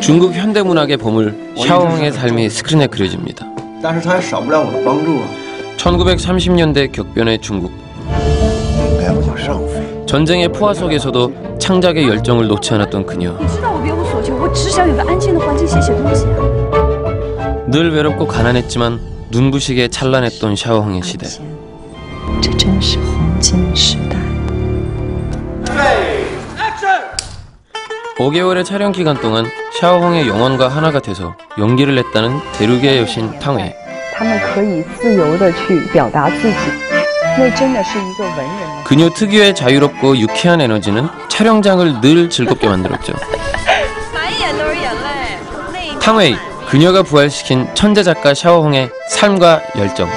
중국 현대문학의 보물 샤오홍의 삶이 스크린에 그려집니다. 1930년대 격변의 중국. 전쟁의 포화 속에서도 창작의 열정을 놓지 않았던 그녀. 늘 외롭고 가난했지만 눈부시게 찬란했던 샤오홍의 시대. 5개월의 촬영 기간 동안 샤오홍의 영혼과 하나가 돼서 연기를 했다는 대륙의 여신 탕웨이 他们可以自由的去表达自己，那真的是一个文人的。 그녀 특유의 자유롭고 유쾌한 에너지는 촬영장을 늘 즐겁게 만들었죠 满眼都是眼泪。那一 탕웨이 그녀가 부활시킨 천재 작가 샤오홍의 삶과 열정